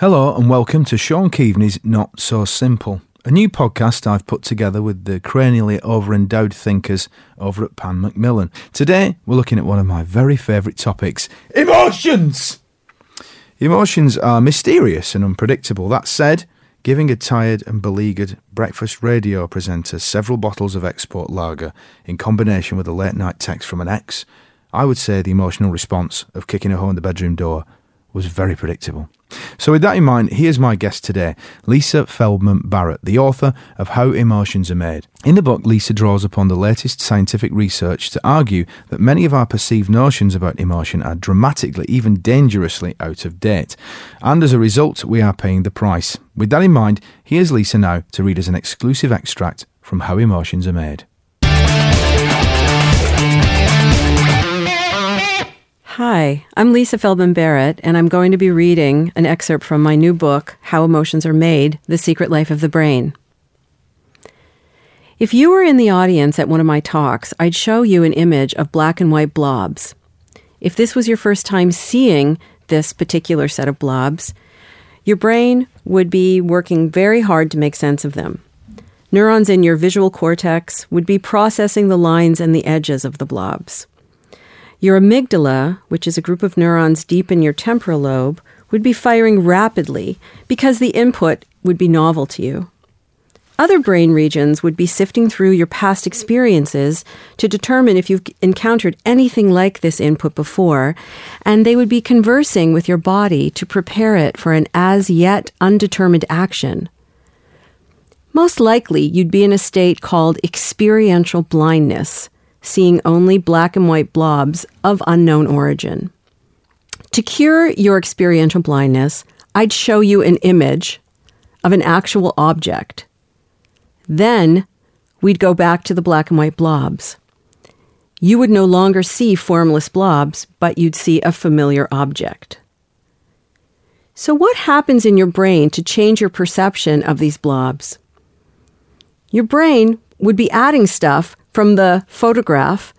Hello and welcome to Sean Keaveney's Not So Simple, a new podcast I've put together with the cranially overendowed thinkers over at Pan Macmillan. Today we're looking at one of my very favourite topics emotions! Emotions are mysterious and unpredictable. That said, giving a tired and beleaguered breakfast radio presenter several bottles of export lager in combination with a late night text from an ex, I would say the emotional response of kicking a hole in the bedroom door was very predictable. So, with that in mind, here's my guest today, Lisa Feldman Barrett, the author of How Emotions Are Made. In the book, Lisa draws upon the latest scientific research to argue that many of our perceived notions about emotion are dramatically, even dangerously out of date. And as a result, we are paying the price. With that in mind, here's Lisa now to read us an exclusive extract from How Emotions Are Made. Hi, I'm Lisa Feldman Barrett, and I'm going to be reading an excerpt from my new book, How Emotions Are Made The Secret Life of the Brain. If you were in the audience at one of my talks, I'd show you an image of black and white blobs. If this was your first time seeing this particular set of blobs, your brain would be working very hard to make sense of them. Neurons in your visual cortex would be processing the lines and the edges of the blobs. Your amygdala, which is a group of neurons deep in your temporal lobe, would be firing rapidly because the input would be novel to you. Other brain regions would be sifting through your past experiences to determine if you've encountered anything like this input before, and they would be conversing with your body to prepare it for an as yet undetermined action. Most likely, you'd be in a state called experiential blindness seeing only black and white blobs of unknown origin. To cure your experiential blindness, I'd show you an image of an actual object. Then we'd go back to the black and white blobs. You would no longer see formless blobs, but you'd see a familiar object. So, what happens in your brain to change your perception of these blobs? Your brain would be adding stuff from the photograph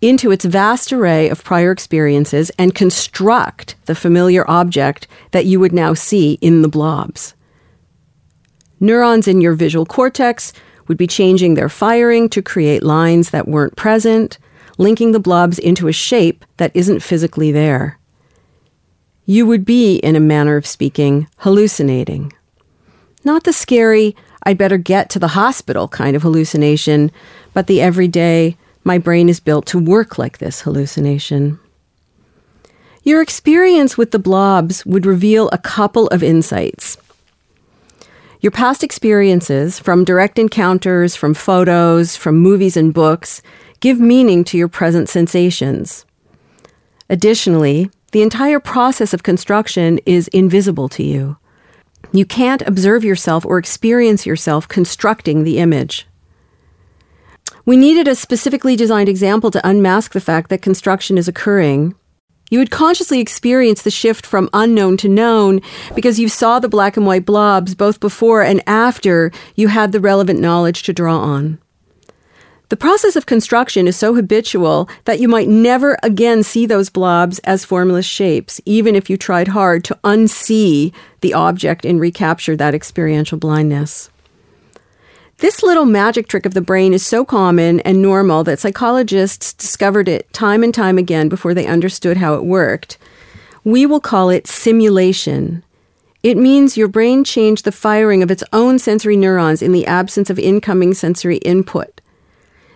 into its vast array of prior experiences and construct the familiar object that you would now see in the blobs. Neurons in your visual cortex would be changing their firing to create lines that weren't present, linking the blobs into a shape that isn't physically there. You would be, in a manner of speaking, hallucinating. Not the scary, I'd better get to the hospital kind of hallucination, but the everyday, my brain is built to work like this hallucination. Your experience with the blobs would reveal a couple of insights. Your past experiences, from direct encounters, from photos, from movies and books, give meaning to your present sensations. Additionally, the entire process of construction is invisible to you. You can't observe yourself or experience yourself constructing the image. We needed a specifically designed example to unmask the fact that construction is occurring. You would consciously experience the shift from unknown to known because you saw the black and white blobs both before and after you had the relevant knowledge to draw on. The process of construction is so habitual that you might never again see those blobs as formless shapes, even if you tried hard to unsee the object and recapture that experiential blindness. This little magic trick of the brain is so common and normal that psychologists discovered it time and time again before they understood how it worked. We will call it simulation. It means your brain changed the firing of its own sensory neurons in the absence of incoming sensory input.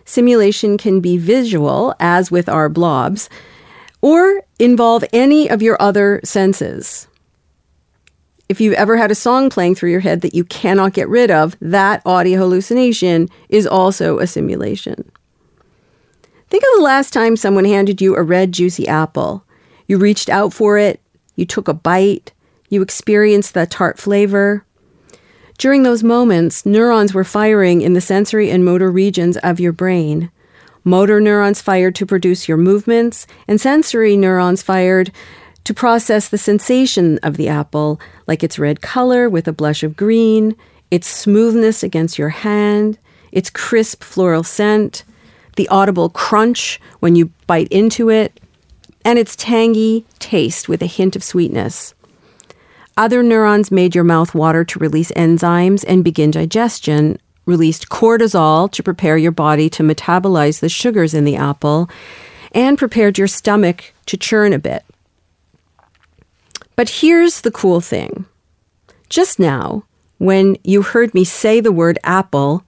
Simulation can be visual, as with our blobs, or involve any of your other senses. If you've ever had a song playing through your head that you cannot get rid of, that audio hallucination is also a simulation. Think of the last time someone handed you a red, juicy apple. You reached out for it, you took a bite, you experienced the tart flavor, during those moments, neurons were firing in the sensory and motor regions of your brain. Motor neurons fired to produce your movements, and sensory neurons fired to process the sensation of the apple, like its red color with a blush of green, its smoothness against your hand, its crisp floral scent, the audible crunch when you bite into it, and its tangy taste with a hint of sweetness. Other neurons made your mouth water to release enzymes and begin digestion, released cortisol to prepare your body to metabolize the sugars in the apple, and prepared your stomach to churn a bit. But here's the cool thing. Just now, when you heard me say the word apple,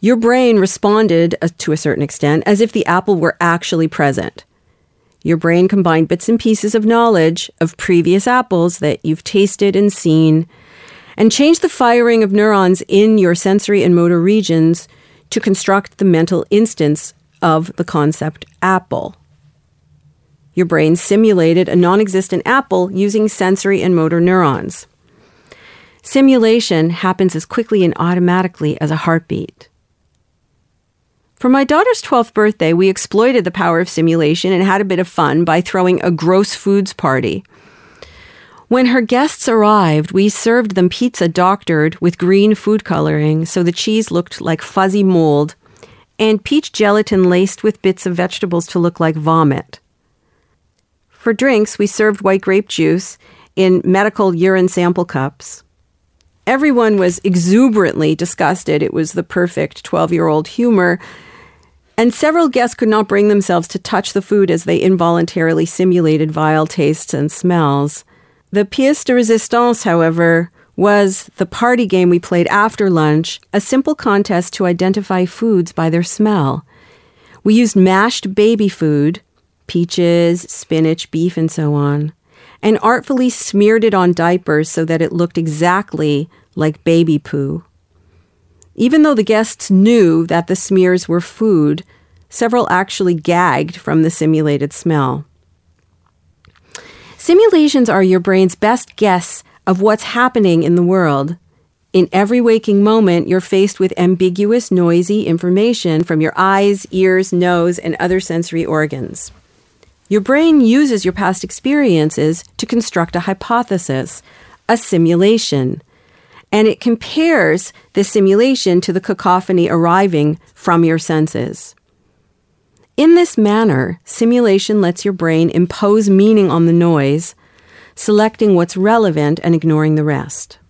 your brain responded uh, to a certain extent as if the apple were actually present. Your brain combined bits and pieces of knowledge of previous apples that you've tasted and seen and changed the firing of neurons in your sensory and motor regions to construct the mental instance of the concept apple. Your brain simulated a non existent apple using sensory and motor neurons. Simulation happens as quickly and automatically as a heartbeat. For my daughter's 12th birthday, we exploited the power of simulation and had a bit of fun by throwing a gross foods party. When her guests arrived, we served them pizza doctored with green food coloring so the cheese looked like fuzzy mold, and peach gelatin laced with bits of vegetables to look like vomit. For drinks, we served white grape juice in medical urine sample cups. Everyone was exuberantly disgusted. It was the perfect 12 year old humor. And several guests could not bring themselves to touch the food as they involuntarily simulated vile tastes and smells. The pièce de résistance, however, was the party game we played after lunch, a simple contest to identify foods by their smell. We used mashed baby food, peaches, spinach, beef, and so on, and artfully smeared it on diapers so that it looked exactly like baby poo. Even though the guests knew that the smears were food, several actually gagged from the simulated smell. Simulations are your brain's best guess of what's happening in the world. In every waking moment, you're faced with ambiguous, noisy information from your eyes, ears, nose, and other sensory organs. Your brain uses your past experiences to construct a hypothesis, a simulation, and it compares the simulation to the cacophony arriving from your senses. In this manner, simulation lets your brain impose meaning on the noise, selecting what's relevant and ignoring the rest.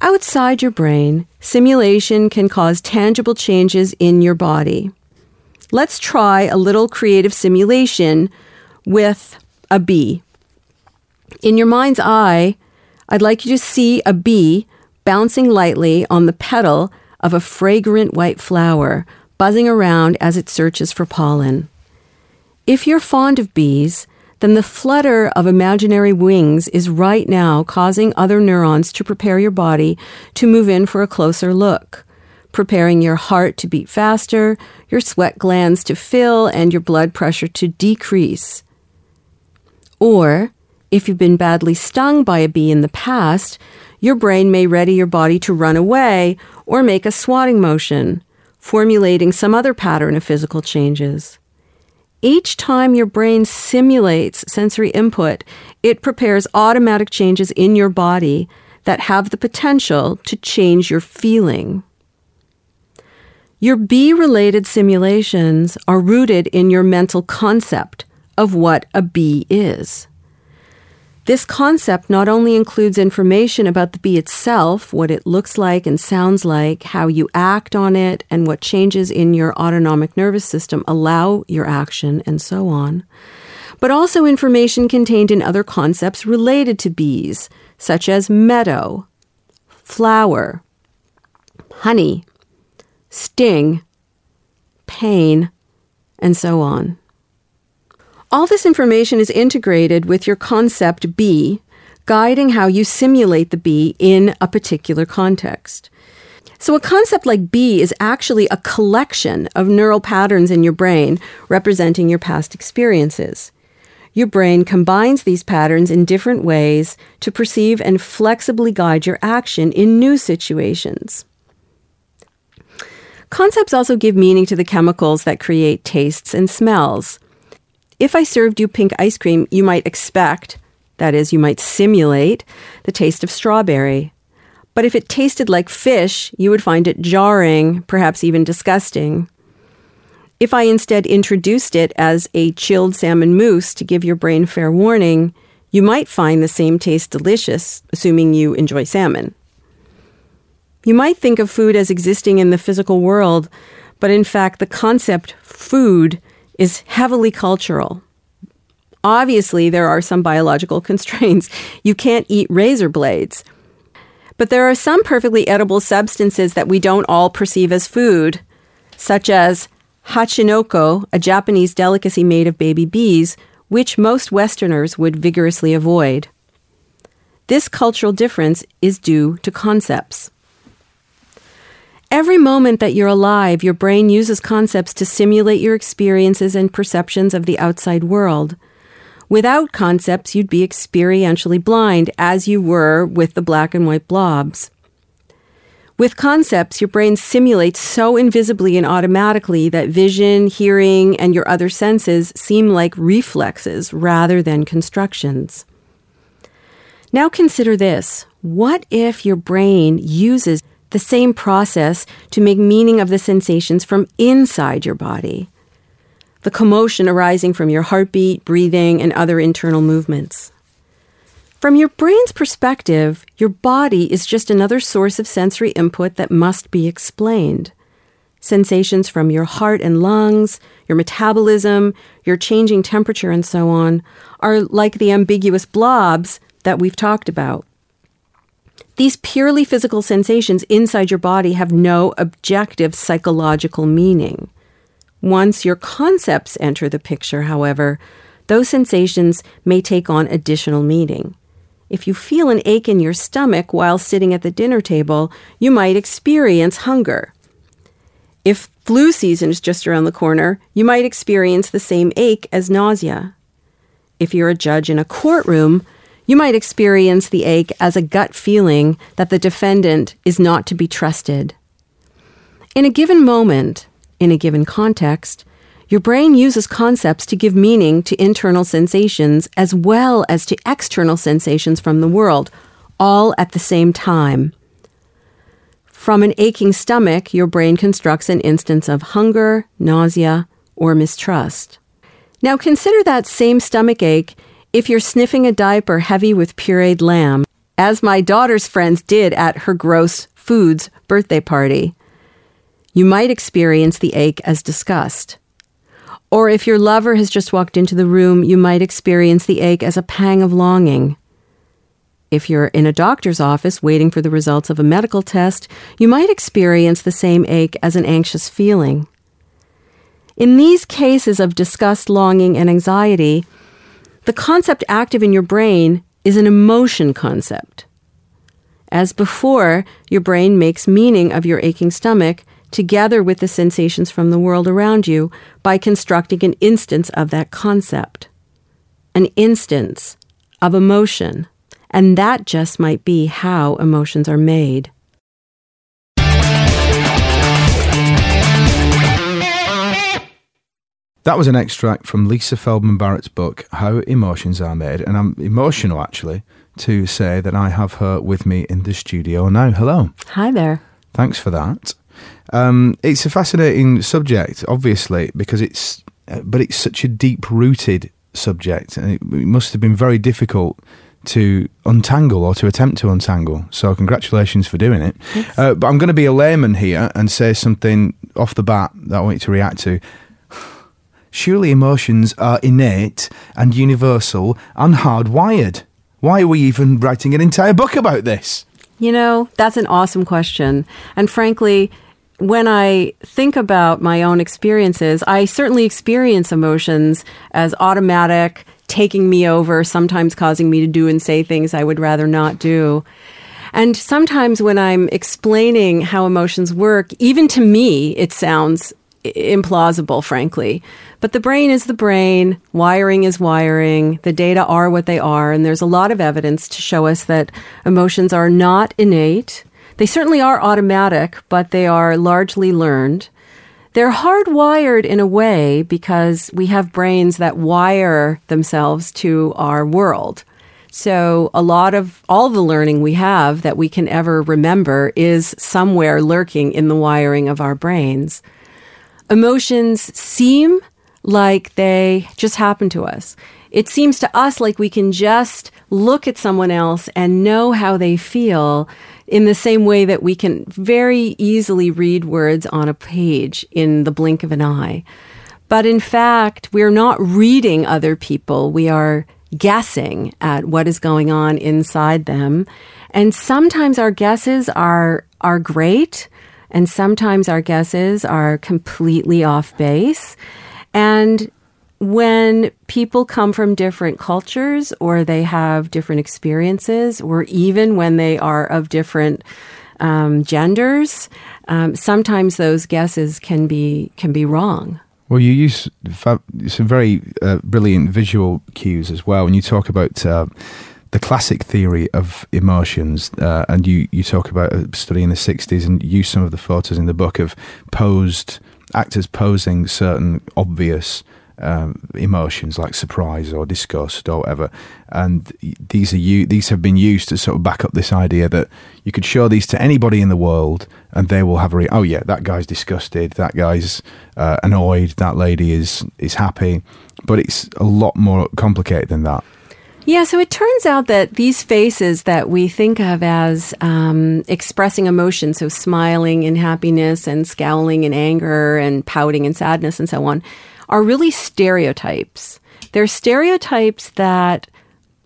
Outside your brain, simulation can cause tangible changes in your body. Let's try a little creative simulation with a bee. In your mind's eye, I'd like you to see a bee bouncing lightly on the petal of a fragrant white flower, buzzing around as it searches for pollen. If you're fond of bees, then the flutter of imaginary wings is right now causing other neurons to prepare your body to move in for a closer look, preparing your heart to beat faster, your sweat glands to fill, and your blood pressure to decrease. Or, if you've been badly stung by a bee in the past, your brain may ready your body to run away or make a swatting motion, formulating some other pattern of physical changes. Each time your brain simulates sensory input, it prepares automatic changes in your body that have the potential to change your feeling. Your bee related simulations are rooted in your mental concept of what a bee is. This concept not only includes information about the bee itself, what it looks like and sounds like, how you act on it, and what changes in your autonomic nervous system allow your action, and so on, but also information contained in other concepts related to bees, such as meadow, flower, honey, sting, pain, and so on. All this information is integrated with your concept bee, guiding how you simulate the bee in a particular context. So, a concept like bee is actually a collection of neural patterns in your brain representing your past experiences. Your brain combines these patterns in different ways to perceive and flexibly guide your action in new situations. Concepts also give meaning to the chemicals that create tastes and smells. If I served you pink ice cream, you might expect, that is, you might simulate, the taste of strawberry. But if it tasted like fish, you would find it jarring, perhaps even disgusting. If I instead introduced it as a chilled salmon mousse to give your brain fair warning, You might find the same taste delicious, assuming you enjoy salmon. You might think of food as existing in the physical world, but in fact, the concept food is heavily cultural. Obviously, there are some biological constraints. You can't eat razor blades. But there are some perfectly edible substances that we don't all perceive as food, such as hachinoko, a Japanese delicacy made of baby bees, which most Westerners would vigorously avoid. This cultural difference is due to concepts. Every moment that you're alive, your brain uses concepts to simulate your experiences and perceptions of the outside world. Without concepts, you'd be experientially blind, as you were with the black and white blobs. With concepts, your brain simulates so invisibly and automatically that vision, hearing, and your other senses seem like reflexes rather than constructions. Now consider this. What if your brain uses the same process to make meaning of the sensations from inside your body? the commotion arising from your heartbeat, breathing, and other internal movements. From your brain's perspective, your body is just another source of sensory input that must be explained. Sensations from your heart and lungs, your metabolism, your changing temperature, and so on are like the ambiguous blobs that we've talked about. These purely physical sensations inside your body have no objective psychological meaning. Once your concepts enter the picture, however, those sensations may take on additional meaning. If you feel an ache in your stomach while sitting at the dinner table, you might experience hunger. If flu season is just around the corner, you might experience the same ache as nausea. If you're a judge in a courtroom, you might experience the ache as a gut feeling that the defendant is not to be trusted. In a given moment, in a given context, your brain uses concepts to give meaning to internal sensations as well as to external sensations from the world, all at the same time. From an aching stomach, your brain constructs an instance of hunger, nausea, or mistrust. Now consider that same stomach ache if you're sniffing a diaper heavy with pureed lamb, as my daughter's friends did at her gross foods birthday party you might experience the ache as disgust. Or if your lover has just walked into the room, you might experience the ache as a pang of longing. If you're in a doctor's office waiting for the results of a medical test, you might experience the same ache as an anxious feeling. In these cases of disgust, longing, and anxiety, the concept active in your brain is an emotion concept. As before, your brain makes meaning of your aching stomach together with the sensations from the world around you by constructing an instance of that concept, an instance of emotion. And that just might be how emotions are made. That was an extract from Lisa Feldman Barrett's book, How Emotions Are Made. And I'm emotional actually to say that I have her with me in the studio now. Hello. Hi there. Thanks for that. Um, it's a fascinating subject, obviously, because it's uh, but it's such a deep rooted subject, and it, it must have been very difficult to untangle or to attempt to untangle. So, congratulations for doing it. Uh, but I'm going to be a layman here and say something off the bat that I want you to react to. Surely emotions are innate and universal and hardwired. Why are we even writing an entire book about this? You know, that's an awesome question. And frankly, when I think about my own experiences, I certainly experience emotions as automatic, taking me over, sometimes causing me to do and say things I would rather not do. And sometimes when I'm explaining how emotions work, even to me, it sounds implausible, frankly. But the brain is the brain, wiring is wiring, the data are what they are, and there's a lot of evidence to show us that emotions are not innate they certainly are automatic, but they are largely learned. They're hardwired in a way because we have brains that wire themselves to our world. So a lot of all the learning we have that we can ever remember is somewhere lurking in the wiring of our brains. Emotions seem like they just happen to us it seems to us like we can just look at someone else and know how they feel in the same way that we can very easily read words on a page in the blink of an eye. But in fact, we're not reading other people. We are guessing at what is going on inside them. And sometimes our guesses are, are great. And sometimes our guesses are completely off base. And when people come from different cultures or they have different experiences, or even when they are of different um, genders, um, sometimes those guesses can be can be wrong. Well, you use some very uh, brilliant visual cues as well. When you talk about uh, the classic theory of emotions, uh, and you, you talk about a study in the 60s and use some of the photos in the book of posed actors posing certain obvious um, emotions like surprise or disgust or whatever. And these are you. These have been used to sort of back up this idea that you could show these to anybody in the world, and they will have a re- oh yeah, that guy's disgusted, that guy's uh, annoyed, that lady is is happy. But it's a lot more complicated than that. Yeah, so it turns out that these faces that we think of as um, expressing emotion, so smiling in happiness and scowling in anger and pouting in sadness and so on, are really stereotypes. They're stereotypes that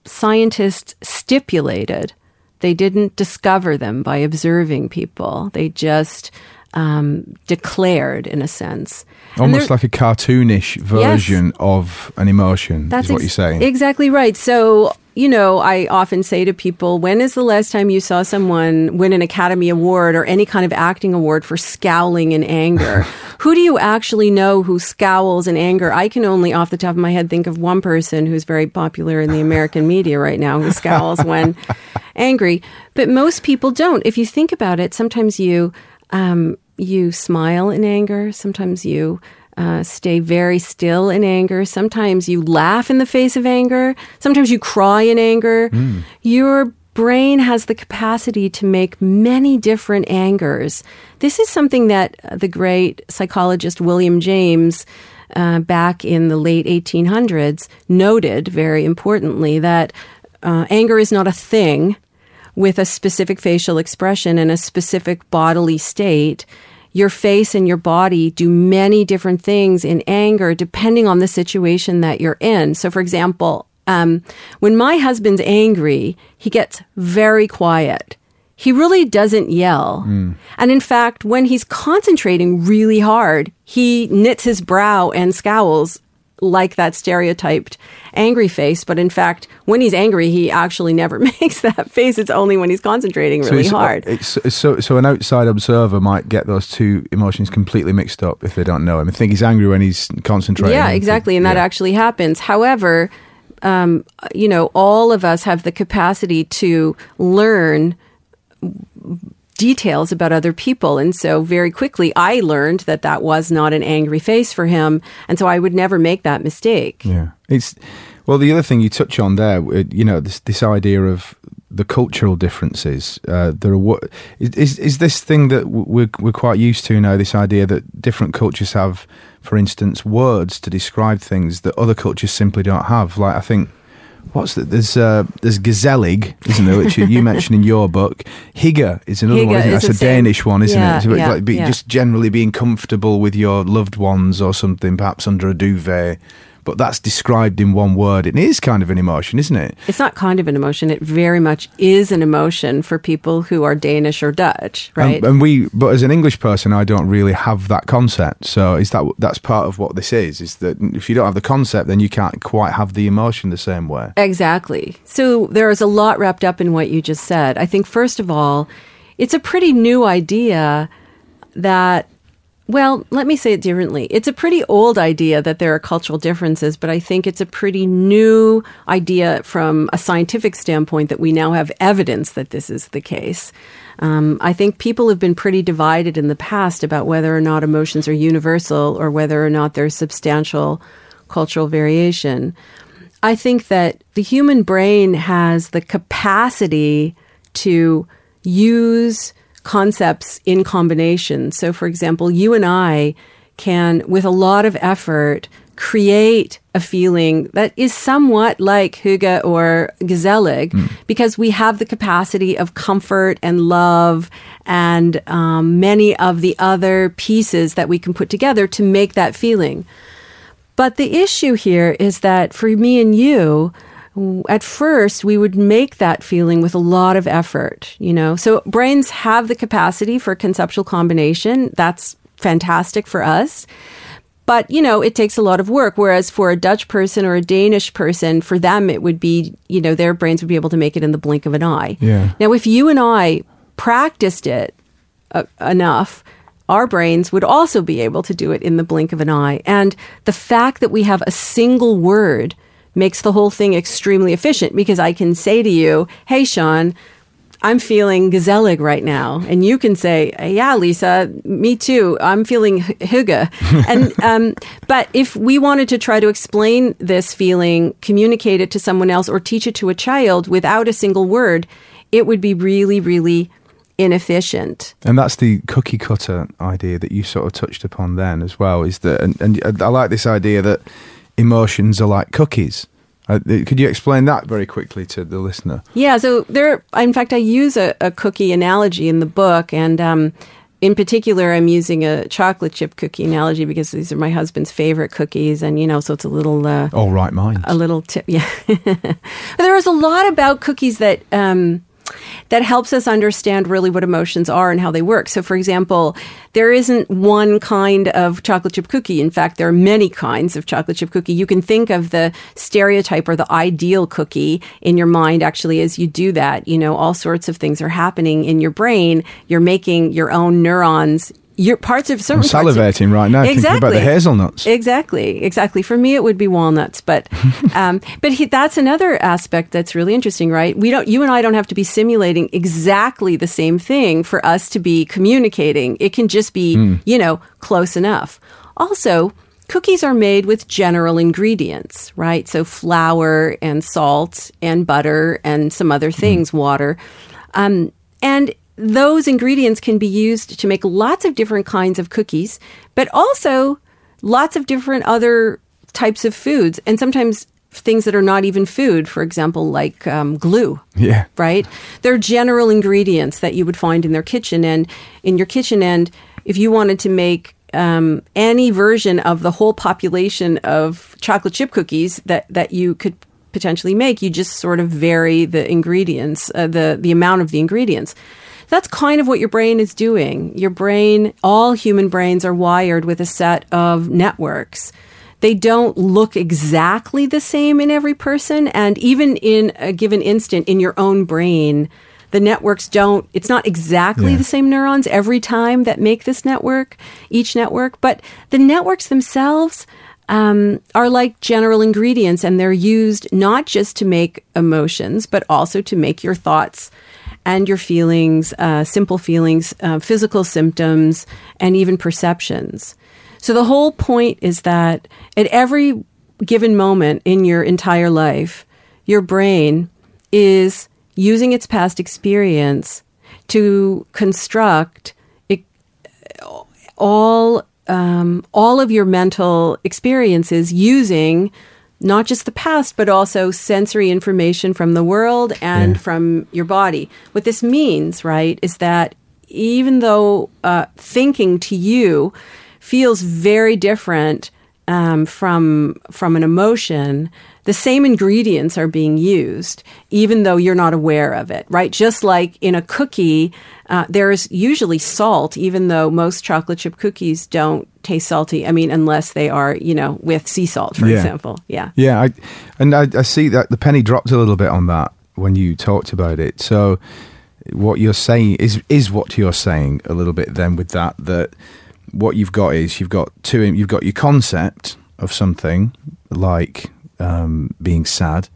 scientists stipulated. They didn't discover them by observing people. They just um, declared, in a sense. Almost like a cartoonish version yes, of an emotion, that's is what ex- you're saying. Exactly right. So you know, I often say to people, when is the last time you saw someone win an Academy Award or any kind of acting award for scowling in anger? who do you actually know who scowls in anger? I can only, off the top of my head, think of one person who's very popular in the American media right now who scowls when angry. But most people don't. If you think about it, sometimes you, um, you smile in anger. Sometimes you uh, stay very still in anger. Sometimes you laugh in the face of anger. Sometimes you cry in anger. Mm. Your brain has the capacity to make many different angers. This is something that the great psychologist William James, uh, back in the late 1800s, noted very importantly that uh, anger is not a thing with a specific facial expression and a specific bodily state your face and your body do many different things in anger depending on the situation that you're in. So, for example, um, when my husband's angry, he gets very quiet. He really doesn't yell. Mm. And in fact, when he's concentrating really hard, he knits his brow and scowls like that stereotyped angry face, but in fact, when he's angry, he actually never makes that face. It's only when he's concentrating really so hard. So, so an outside observer might get those two emotions completely mixed up if they don't know him. I think he's angry when he's concentrating. Yeah, exactly, and that yeah. actually happens. However, um, you know, all of us have the capacity to learn details about other people. And so very quickly, I learned that that was not an angry face for him. And so I would never make that mistake. Yeah. It's, well, the other thing you touch on there, uh, you know, this, this idea of the cultural differences. Uh, there are what is is this thing that we're we're quite used to now. This idea that different cultures have, for instance, words to describe things that other cultures simply don't have. Like I think what's that? There's uh, there's gezellig, isn't there? Which you mentioned in your book. Hygge is another one. Isn't it? That's a Danish one, isn't yeah, it? So yeah, like be, yeah. Just generally being comfortable with your loved ones or something, perhaps under a duvet but that's described in one word. It is kind of an emotion, isn't it? It's not kind of an emotion. It very much is an emotion for people who are Danish or Dutch, right? And, and we, but as an English person, I don't really have that concept. So is that that's part of what this is? Is that if you don't have the concept, then you can't quite have the emotion the same way. Exactly. So there is a lot wrapped up in what you just said. I think first of all, it's a pretty new idea that well, let me say it differently. It's a pretty old idea that there are cultural differences, but I think it's a pretty new idea from a scientific standpoint that we now have evidence that this is the case. Um, I think people have been pretty divided in the past about whether or not emotions are universal or whether or not there's substantial cultural variation. I think that the human brain has the capacity to use concepts in combination. So, for example, you and I can, with a lot of effort, create a feeling that is somewhat like hygge or gezellig because we have the capacity of comfort and love and um, many of the other pieces that we can put together to make that feeling. But the issue here is that for me and you, at first we would make that feeling with a lot of effort, you know. So brains have the capacity for conceptual combination. That's fantastic for us. But, you know, it takes a lot of work. Whereas for a Dutch person or a Danish person, for them, it would be, you know, their brains would be able to make it in the blink of an eye. Yeah. Now, if you and I practiced it uh, enough, our brains would also be able to do it in the blink of an eye. And the fact that we have a single word makes the whole thing extremely efficient because I can say to you, hey, Sean, I'm feeling gezellig right now. And you can say, yeah, Lisa, me too. I'm feeling h- hygge. and, um, but if we wanted to try to explain this feeling, communicate it to someone else or teach it to a child without a single word, it would be really, really inefficient. And that's the cookie cutter idea that you sort of touched upon then as well. Is that, and, and I like this idea that emotions are like cookies. Uh, could you explain that very quickly to the listener? Yeah, so there, in fact, I use a, a cookie analogy in the book, and um, in particular, I'm using a chocolate chip cookie analogy because these are my husband's favorite cookies, and you know, so it's a little, uh, All right, minds. a little tip. Yeah, but there is a lot about cookies that. Um, that helps us understand really what emotions are and how they work. So, for example, there isn't one kind of chocolate chip cookie. In fact, there are many kinds of chocolate chip cookie. You can think of the stereotype or the ideal cookie in your mind actually as you do that. You know, all sorts of things are happening in your brain. You're making your own neurons. Your parts of certain I'm parts of- salivating right now thinking about the hazelnuts. Exactly, exactly. For me, it would be walnuts, but um, but he, that's another aspect that's really interesting, right? We don't, you and I don't have to be simulating exactly the same thing for us to be communicating. It can just be, Hmm. you know, close enough. Also. Cookies are made with general ingredients, right? So flour and salt and butter and some other things, water. Um, and those ingredients can be used to make lots of different kinds of cookies, but also lots of different other types of foods, and sometimes things that are not even food, for example, like um, glue. Yeah. Right? They're general ingredients that you would find in their kitchen. And in your kitchen, and if you wanted to make um, any version of the whole population of chocolate chip cookies that, that you could potentially make, you just sort of vary the ingredients, uh, the, the amount of the ingredients. That's kind of what your brain is doing. Your brain, all human brains are wired with a set of networks. They don't look exactly the same in every person. And even in a given instant in your own brain, the networks don't, it's not exactly Yeah. the same neurons every time that make this network, each network, but the networks themselves um, are like general ingredients and they're used not just to make emotions, but also to make your thoughts and your feelings, uh, simple feelings, uh, physical symptoms, and even perceptions. So the whole point is that at every given moment in your entire life, your brain is using its past experience to construct it, all um, all of your mental experiences using not just the past, but also sensory information from the world and Yeah. from your body. What this means, right, is that even though uh, thinking to you feels very different um, from from an emotion, the same ingredients are being used, even though you're not aware of it, right? Just like in a cookie, uh, there's usually salt, even though most chocolate chip cookies don't taste salty. I mean, unless they are, you know, with sea salt, for Yeah. example. Yeah. Yeah, I, and I, I see that the penny dropped a little bit on that when you talked about it. So, what you're saying is is what you're saying a little bit then with that that what you've got is you've got two you've got your concept of something like um, being sad,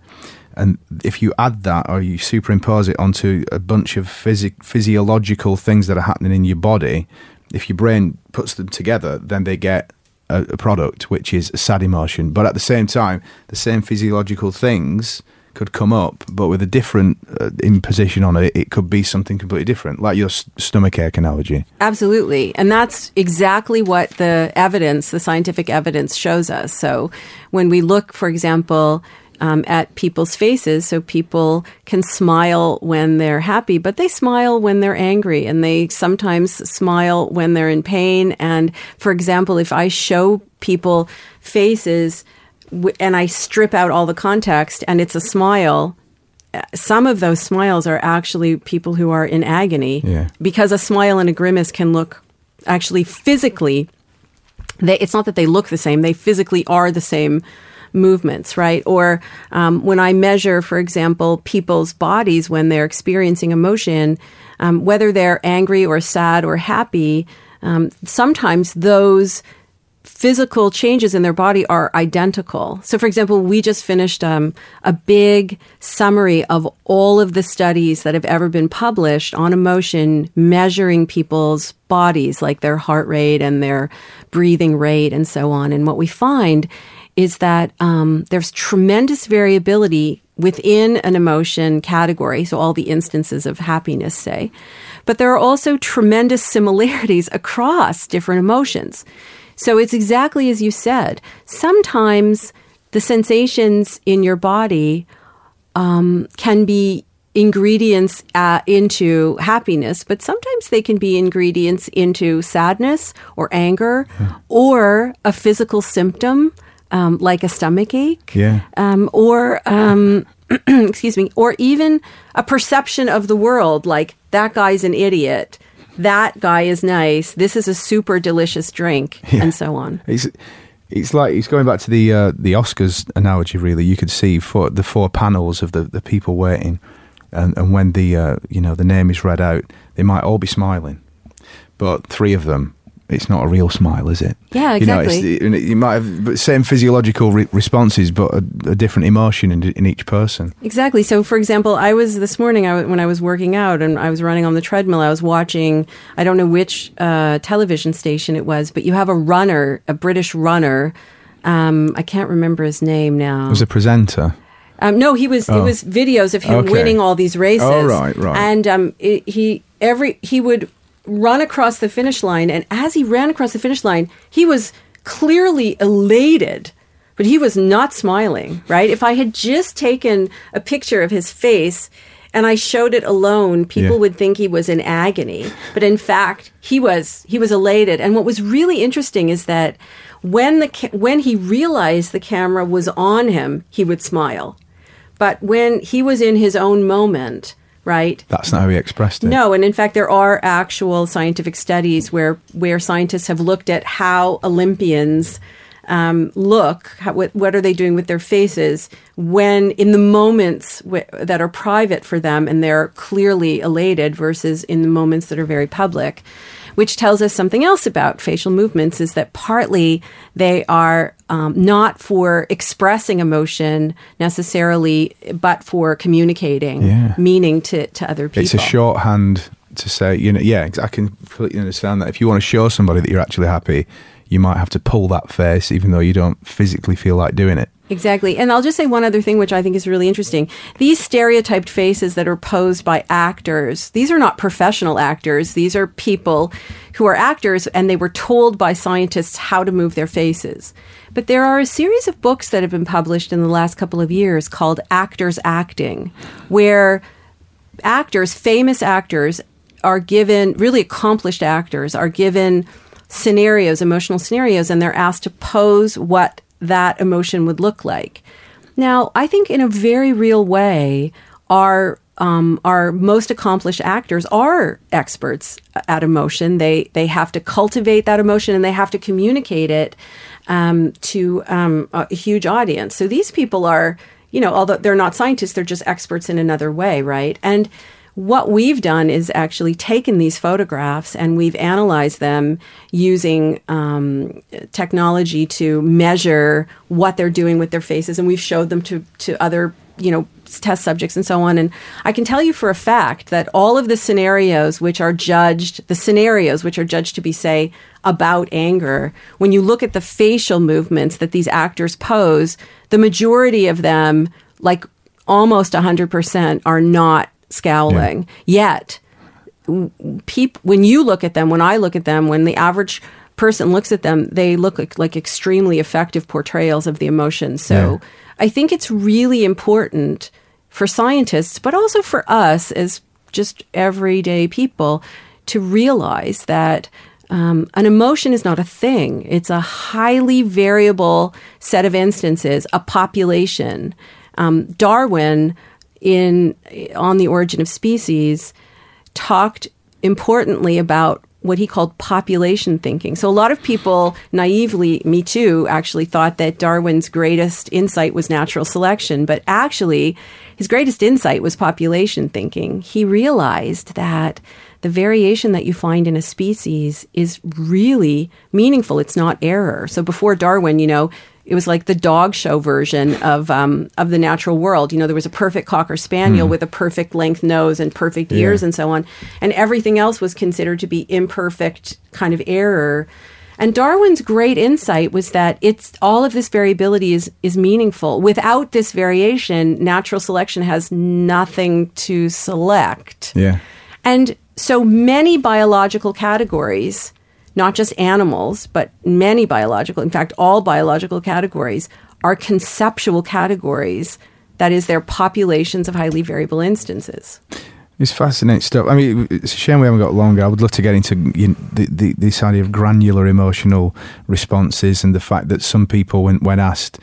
and if you add that or you superimpose it onto a bunch of physi- physiological things that are happening in your body, if your brain puts them together, then they get a, a product which is a sad emotion. But at the same time, the same physiological things could come up, but with a different uh, imposition on it, it could be something completely different, like your s- stomach ache analogy. Absolutely. And that's exactly what the evidence, the scientific evidence shows us. So when we look, for example, um, at people's faces, so people can smile when they're happy, but they smile when they're angry, and they sometimes smile when they're in pain. And for example, if I show people faces w- and I strip out all the context and it's a smile, some of those smiles are actually people who are in agony Yeah. because a smile and a grimace can look actually physically they, it's not that they look the same they physically are the same movements right or um, when i measure for example people's bodies when they're experiencing emotion um, whether they're angry or sad or happy um, sometimes those physical changes in their body are identical. So, for example, we just finished um, a big summary of all of the studies that have ever been published on emotion, measuring people's bodies, like their heart rate and their breathing rate, and so on. And what we find is that um, there's tremendous variability within an emotion category, so all the instances of happiness, say. But there are also tremendous similarities across different emotions. So it's exactly as you said. Sometimes the sensations in your body um, can be ingredients uh, into happiness, but sometimes they can be ingredients into sadness or anger or a physical symptom um, like a stomach ache Yeah. um, or um, excuse me, or even a perception of the world like that guy's an idiot, that guy is nice, this is a super delicious drink, and so on. It's it's like it's going back to the uh, the Oscars analogy. Really, you could see for the four panels of the, the people waiting, and, and when the uh, you know the name is read out, they might all be smiling, but three of them, it's not a real smile, is it? Yeah, You know, exactly. it's, you might have the same physiological re- responses, but a, a different emotion in, in each person. Exactly. So, for example, I was this morning I, w- when I was working out and I was running on the treadmill. I was watching. I don't know which uh, television station it was, but you have a runner, a British runner. Um, I can't remember his name now. Was a presenter, Um, no, he was. It Oh. was videos of him Okay. winning all these races. Oh, right, right. And um, it, he every he would run across the finish line, and as he ran across the finish line, he was clearly elated, but he was not smiling. Right? If I had just taken a picture of his face. And I showed it alone. People Yeah. would think he was in agony, but in fact, he was he was elated. And what was really interesting is that when the ca- when he realized the camera was on him, he would smile. But when he was in his own moment, right? that's not how he expressed it. No, and in fact, there are actual scientific studies where where scientists have looked at how Olympians um, look. How, what, what are they doing with their faces when in the moments w- that are private for them and they're clearly elated versus in the moments that are very public. Which tells us something else about facial movements is that partly they are um, not for expressing emotion necessarily, but for communicating Yeah. meaning to, to other people. It's a shorthand to say, you know, yeah, I can completely understand that. If you want to show somebody that you're actually happy, you might have to pull that face, even though you don't physically feel like doing it. Exactly. And I'll just say one other thing, which I think is really interesting. These stereotyped faces that are posed by actors, these are not professional actors. These are people who are actors and they were told by scientists how to move their faces. But there are a series of books that have been published in the last couple of years called Actors Acting, where actors, famous actors, are given, really accomplished actors, are given scenarios, emotional scenarios, and they're asked to pose what that emotion would look like. Now, I think in a very real way, our um, our most accomplished actors are experts at emotion. They they have to cultivate that emotion and they have to communicate it um, to um, a huge audience. So these people are, you know, although they're not scientists, they're just experts in another way, right? And what we've done is actually taken these photographs and we've analyzed them using um, technology to measure what they're doing with their faces, and we've showed them to to other you know test subjects and so on. And I can tell you for a fact that all of the scenarios which are judged, the scenarios which are judged to be say about anger, when you look at the facial movements that these actors pose, the majority of them like almost 100% are not scowling. Yet, peop- when you look at them, when I look at them, when the average person looks at them, they look like, like extremely effective portrayals of the emotion. So Yeah. I think it's really important for scientists, but also for us as just everyday people to realize that um, an emotion is not a thing. It's a highly variable set of instances, a population. Um, Darwin, in on the origin of species, talked importantly about what he called population thinking. So a lot of people naively, me too, actually thought that Darwin's greatest insight was natural selection, but actually his greatest insight was population thinking. He realized that the variation that you find in a species is really meaningful. It's not error. So before Darwin, you know, it was like the dog show version of um, of the natural world. You know, there was a perfect cocker spaniel with a perfect length nose and perfect ears and so on, and everything else was considered to be imperfect kind of error. And Darwin's great insight was that it's all of this variability is is meaningful. Without this variation, natural selection has nothing to select. Yeah. And so many biological categories, not just animals, but many biological, in fact, all biological categories are conceptual categories. That is, they're populations of highly variable instances. It's fascinating stuff. I mean, it's a shame we haven't got longer. I would love to get into you know, the, the, this idea of granular emotional responses and the fact that some people, when, when asked,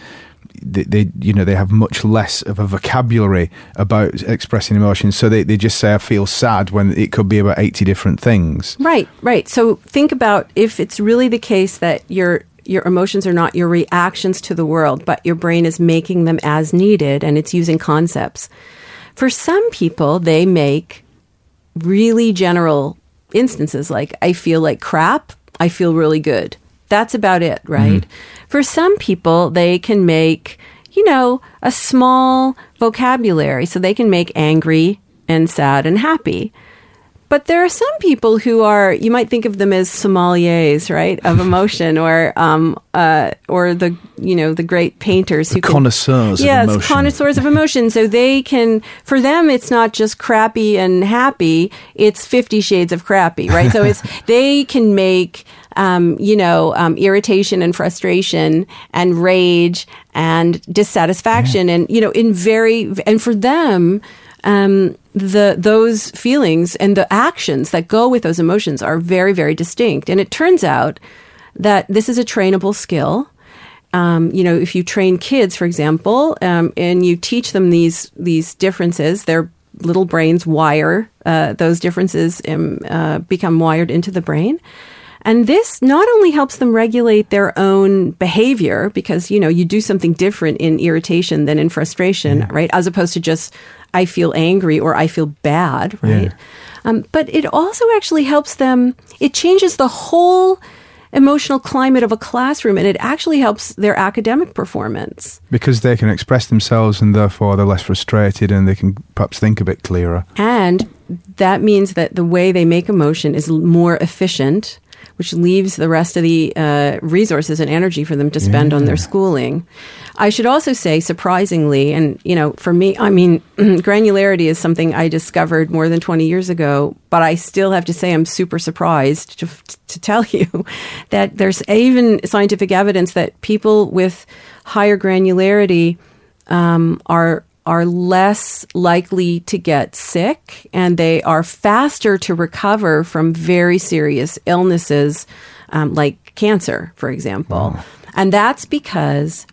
they, they you know they have much less of a vocabulary about expressing emotions. So they, they just say I feel sad when it could be about eighty different things. Right, right. So think about if it's really the case that your your emotions are not your reactions to the world, but your brain is making them as needed and it's using concepts. For some people, they make really general instances like I feel like crap, I feel really good. That's about it, right? For some people, they can make, you know, a small vocabulary. So they can make angry and sad and happy. But there are some people who are, you might think of them as sommeliers, right, of emotion, or um, uh, or the you know the great painters who can, Connoisseurs yes, of emotion. connoisseurs of emotion. So they can, for them, it's not just crappy and happy; it's Fifty Shades of crappy, right? So it's they can make, um, you know, um, irritation and frustration and rage and dissatisfaction, and you know, in very and for them. Um, the those feelings and the actions that go with those emotions are very very distinct, and it turns out that this is a trainable skill um, you know, if you train kids, for example, um, and you teach them these these differences, their little brains wire uh, those differences um, uh, become wired into the brain. And this not only helps them regulate their own behavior because, you know, you do something different in irritation than in frustration, right? As opposed to just, I feel angry or I feel bad, right? Yeah. Um, but it also actually helps them, it changes the whole emotional climate of a classroom and it actually helps their academic performance. because they can express themselves and therefore they're less frustrated and they can perhaps think a bit clearer. And that means that the way they make emotion is more efficient, which leaves the rest of the uh, resources and energy for them to spend on their schooling. I should also say, surprisingly, and you know, for me, I mean, granularity is something I discovered more than 20 years ago, but I still have to say I'm super surprised to, to tell you that there's even scientific evidence that people with higher granularity um, are are less likely to get sick and they are faster to recover from very serious illnesses um, like cancer, for example. And that's because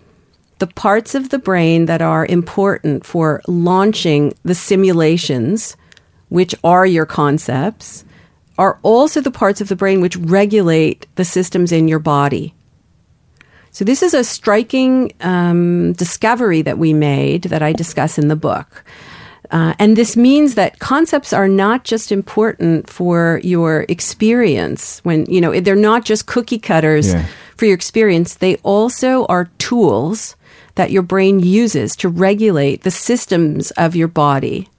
the parts of the brain that are important for launching the simulations, which are your concepts, are also the parts of the brain which regulate the systems in your body. So, this is a striking um, discovery that we made that I discuss in the book. Uh, and this means that concepts are not just important for your experience when, you know, they're not just cookie cutters Yeah. for your experience. They also are tools that your brain uses to regulate the systems of your body.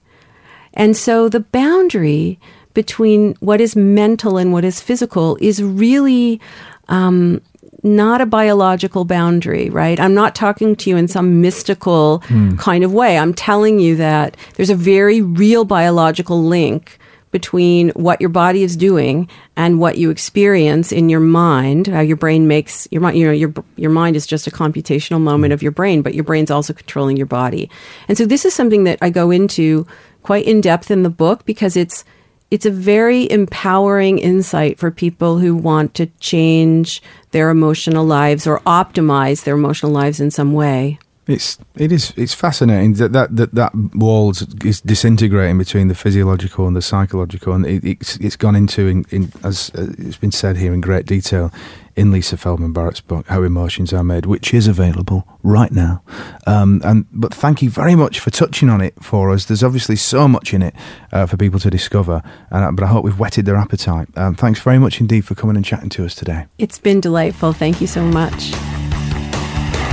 And so the boundary between what is mental and what is physical is really um, not a biological boundary, right? I'm not talking to you in some mystical hmm. kind of way. I'm telling you that there's a very real biological link between what your body is doing and what you experience in your mind. How your brain makes your mind, you know, your your mind is just a computational moment hmm. of your brain, but your brain's also controlling your body. And so this is something that I go into quite in depth in the book because it's it's a very empowering insight for people who want to change their emotional lives or optimize their emotional lives in some way. It's it is it's fascinating that that that, that wall is disintegrating between the physiological and the psychological, and it, it's it's gone into in, in as uh, it's been said here in great detail in Lisa Feldman Barrett's book How Emotions Are Made, which is available right now. Um, and but thank you very much for touching on it for us. There's obviously so much in it uh, for people to discover, uh, but I hope we've whetted their appetite. Um, thanks very much indeed for coming and chatting to us today. It's been delightful. Thank you so much.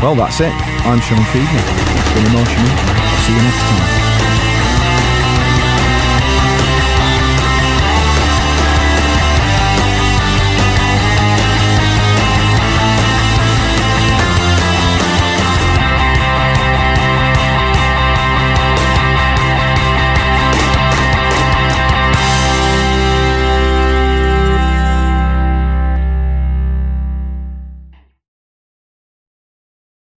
Well, that's it. I'm Sean Feedner. It's been emotional. I'll see you next time.